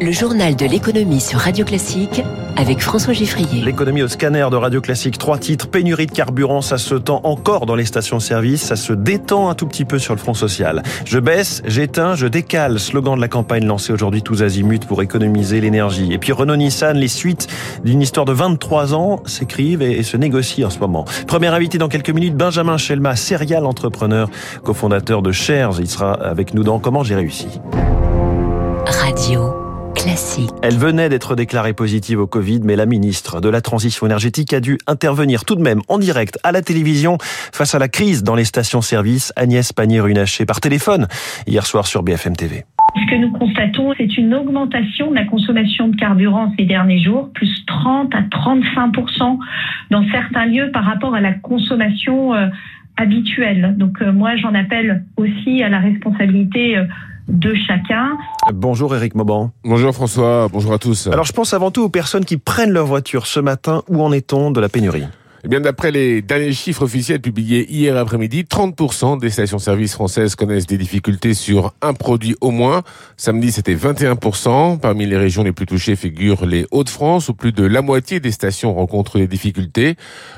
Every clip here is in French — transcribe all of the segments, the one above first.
Le journal de l'économie sur Radio Classique avec François Giffrier. L'économie au scanner de Radio Classique. Trois titres. Pénurie de carburant, ça se tend encore dans les stations-service. Ça se détend un tout petit peu sur le front social. Je baisse, j'éteins, je décale. Slogan de la campagne lancée aujourd'hui tous azimuts pour économiser l'énergie. Et puis Renault-Nissan, les suites d'une histoire de 23 ans s'écrivent et se négocient en ce moment. Premier invité dans quelques minutes, Benjamin Schelma, serial entrepreneur, cofondateur de Shares. Il sera avec nous dans Comment j'ai réussi. Radio. Classique. Elle venait d'être déclarée positive au Covid, mais la ministre de la Transition énergétique a dû intervenir tout de même en direct à la télévision face à la crise dans les stations-service. Agnès Pannier-Runacher par téléphone hier soir sur BFM TV. Ce que nous constatons, c'est une augmentation de la consommation de carburant ces derniers jours, plus 30 à 35 dans certains lieux par rapport à la consommation euh, habituelle. Donc euh, moi, j'en appelle aussi à la responsabilité euh, de chacun. Bonjour Eric Mauban. Bonjour François, bonjour à tous. Alors je pense avant tout aux personnes qui prennent leur voiture ce matin. Où en est-on de la pénurie? Eh bien, d'après les derniers chiffres officiels publiés hier après-midi, 30% des stations-service françaises connaissent des difficultés sur un produit au moins. Samedi, c'était 21%. Parmi les régions les plus touchées figurent les Hauts-de-France, où plus de la moitié des stations rencontrent des difficultés.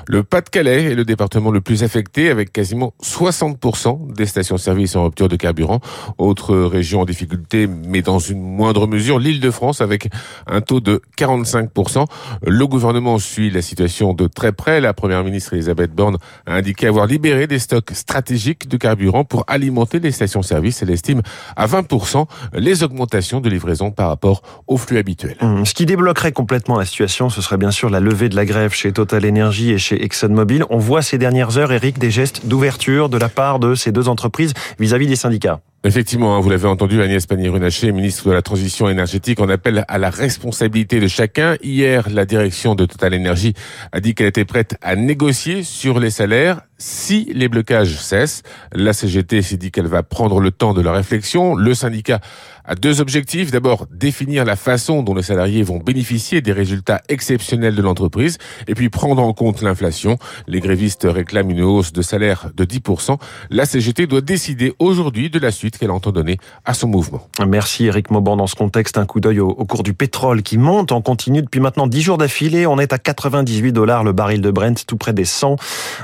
Le Pas-de-Calais est le département le plus affecté, avec quasiment 60% des stations-service en rupture de carburant. Autre région en difficulté, mais dans une moindre mesure, l'Île-de-France, avec un taux de 45%. Le gouvernement suit la situation de très près première ministre Elisabeth Borne a indiqué avoir libéré des stocks stratégiques de carburant pour alimenter les stations-service. Elle estime à 20% les augmentations de livraison par rapport au flux habituel. Mmh. Ce qui débloquerait complètement la situation, ce serait bien sûr la levée de la grève chez Total Energy et chez ExxonMobil. On voit ces dernières heures, Eric, des gestes d'ouverture de la part de ces deux entreprises vis-à-vis des syndicats. Effectivement, hein, vous l'avez entendu, Agnès Pannier-Runacher, ministre de la Transition énergétique, en appelle à la responsabilité de chacun. Hier, la direction de Total Energy a dit qu'elle était prête à négocier sur les salaires si les blocages cessent. La CGT s'est dit qu'elle va prendre le temps de la réflexion. Le syndicat a deux objectifs. D'abord, définir la façon dont les salariés vont bénéficier des résultats exceptionnels de l'entreprise et puis prendre en compte l'inflation. Les grévistes réclament une hausse de salaire de 10%. La CGT doit décider aujourd'hui de la suite qu'elle entend donner à son mouvement. Merci Eric Mauban. Dans ce contexte, un coup d'œil au, cours du pétrole qui monte en continu depuis maintenant 10 jours d'affilée. On est à 98 dollars le baril de Brent, tout près des 100,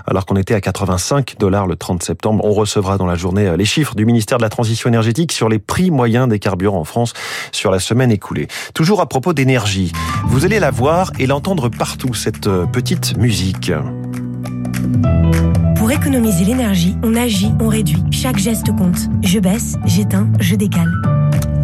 alors qu'on était à 85 dollars le 30 septembre. On recevra dans la journée euh, les chiffres du ministère de la Transition énergétique sur les prix moyens des carburants en France sur la semaine écoulée. Toujours à propos d'énergie, vous allez la voir et l'entendre partout, cette euh, petite musique. Pour économiser l'énergie, on agit, on réduit. Chaque geste compte. Je baisse, j'éteins, je décale.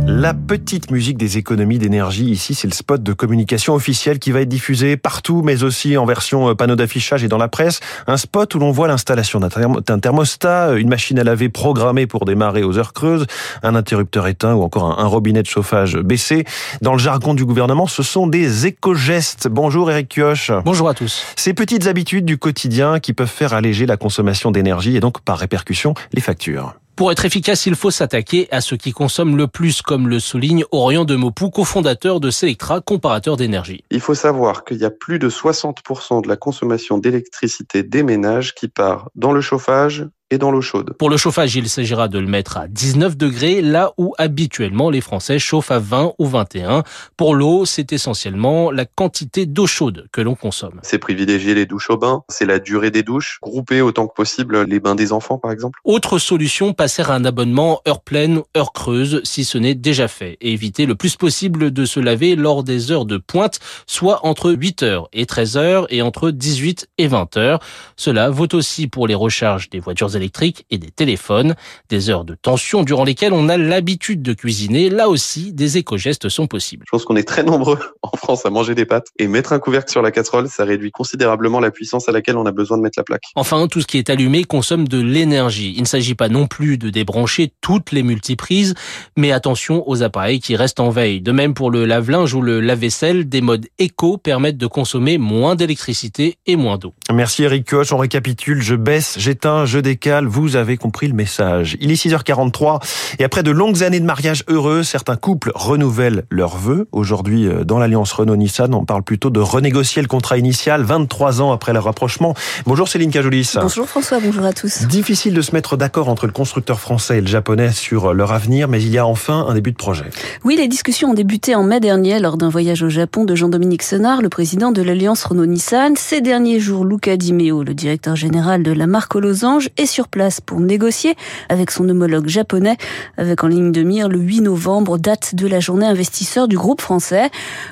La petite musique des économies d'énergie, ici c'est le spot de communication officiel qui va être diffusé partout, mais aussi en version euh, panneau d'affichage et dans la presse. Un spot où l'on voit l'installation d'un thermostat, une machine à laver programmée pour démarrer aux heures creuses, un interrupteur éteint ou encore un robinet de chauffage baissé. Dans le jargon du gouvernement, ce sont des éco-gestes. Bonjour Eric Kioch. Bonjour à tous. Ces petites habitudes du quotidien qui peuvent faire alléger la consommation d'énergie et donc par répercussion les factures. Pour être efficace, il faut s'attaquer à ce qui consomme le plus, comme le souligne Orion de Mopou, cofondateur de Selectra, comparateur d'énergie. Il faut savoir qu'il y a plus de 60% de la consommation d'électricité des ménages qui part dans le chauffage dans l'eau chaude. Pour le chauffage, il s'agira de le mettre à 19 degrés, là où habituellement les Français chauffent à 20 ou 21. Pour l'eau, c'est essentiellement la quantité d'eau chaude que l'on consomme. C'est privilégier les douches au bain, c'est la durée des douches, grouper autant que possible les bains des enfants par exemple. Autre solution, passer à un abonnement heure pleine, heure creuse, si ce n'est déjà fait, et éviter le plus possible de se laver lors des heures de pointe, soit entre 8h et 13h et entre 18 et 20h. Cela vaut aussi pour les recharges des voitures électriques électriques et des téléphones. Des heures de tension durant lesquelles on a l'habitude de cuisiner. Là aussi, des éco-gestes sont possibles. Je pense qu'on est très nombreux en France à manger des pâtes et mettre un couvercle sur la casserole, ça réduit considérablement la puissance à laquelle on a besoin de mettre la plaque. Enfin, tout ce qui est allumé consomme de l'énergie. Il ne s'agit pas non plus de débrancher toutes les multiprises, mais attention aux appareils qui restent en veille. De même pour le lave-linge ou le lave-vaisselle, des modes éco permettent de consommer moins d'électricité et moins d'eau. Merci Eric Koch. On récapitule. Je baisse, j'éteins, je décale vous avez compris le message. Il est 6h43 et après de longues années de mariage heureux, certains couples renouvellent leurs vœux. Aujourd'hui, euh, dans l'alliance Renault-Nissan, on parle plutôt de renégocier le contrat initial 23 ans après leur rapprochement. Bonjour Céline Cajolis. Bonjour François, bonjour à tous. Difficile de se mettre d'accord entre le constructeur français et le japonais sur leur avenir, mais il y a enfin un début de projet. Oui, les discussions ont débuté en mai dernier lors d'un voyage au Japon de Jean-Dominique Senard, le président de l'alliance Renault-Nissan. Ces derniers jours, Luca Di Meo, le directeur général de la marque aux losanges, est sur place pour négocier avec son homologue japonais, avec en ligne de mire le 8 novembre, date de la journée investisseur du groupe français.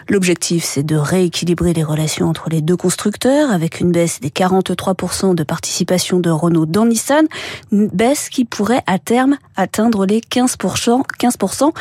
L'objectif, c'est de rééquilibrer les relations entre les deux constructeurs avec une baisse des 43% de participation de Renault dans Nissan, une baisse qui pourrait à terme atteindre les 15%, 15%,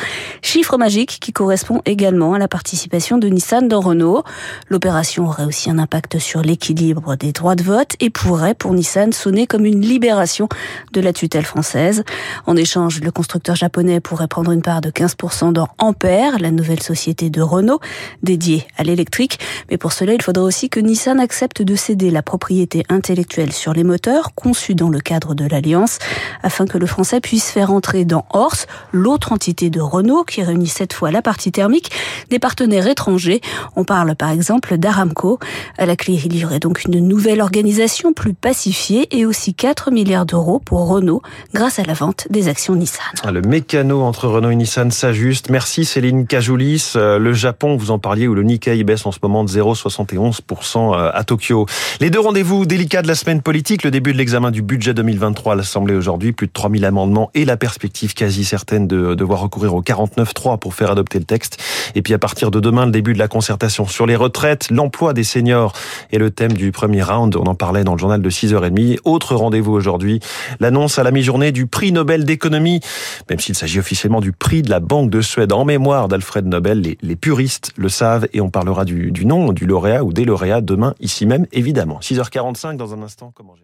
chiffre magique qui correspond également à la participation de Nissan dans Renault. L'opération aurait aussi un impact sur l'équilibre des droits de vote et pourrait pour Nissan sonner comme une libération de la tutelle française. En échange, le constructeur japonais pourrait prendre une part de 15% dans Ampère, la nouvelle société de Renault dédiée à l'électrique. Mais pour cela, il faudra aussi que Nissan accepte de céder la propriété intellectuelle sur les moteurs conçus dans le cadre de l'alliance afin que le français puisse faire entrer dans Horse, l'autre entité de Renault qui réunit cette fois la partie thermique, des partenaires étrangers. On parle par exemple d'Aramco. À la clé, il y aurait donc une nouvelle organisation plus pacifiée et aussi 4 milliards d'euros pour Renault grâce à la vente des actions Nissan. Le mécano entre Renault et Nissan s'ajuste. Merci Céline Cajoulis. Euh, le Japon, vous en parliez, où le Nikkei baisse en ce moment de 0,71% euh, à Tokyo. Les deux rendez-vous délicats de la semaine politique, le début de l'examen du budget 2023 à l'Assemblée aujourd'hui, plus de 3000 amendements et la perspective quasi certaine de devoir recourir au 49.3 pour faire adopter le texte. Et puis à partir de demain, le début de la concertation sur les retraites, l'emploi des seniors et le thème du premier round. On en parlait dans le journal de 6h30. Autre rendez-vous aujourd'hui, l'annonce à la mi-journée du prix Nobel d'économie, même s'il s'agit officiellement du prix de la Banque de Suède en mémoire d'Alfred Nobel. Les, puristes le savent et on parlera du, du nom du lauréat ou des lauréats demain ici même, évidemment. 6h45 dans un instant, comment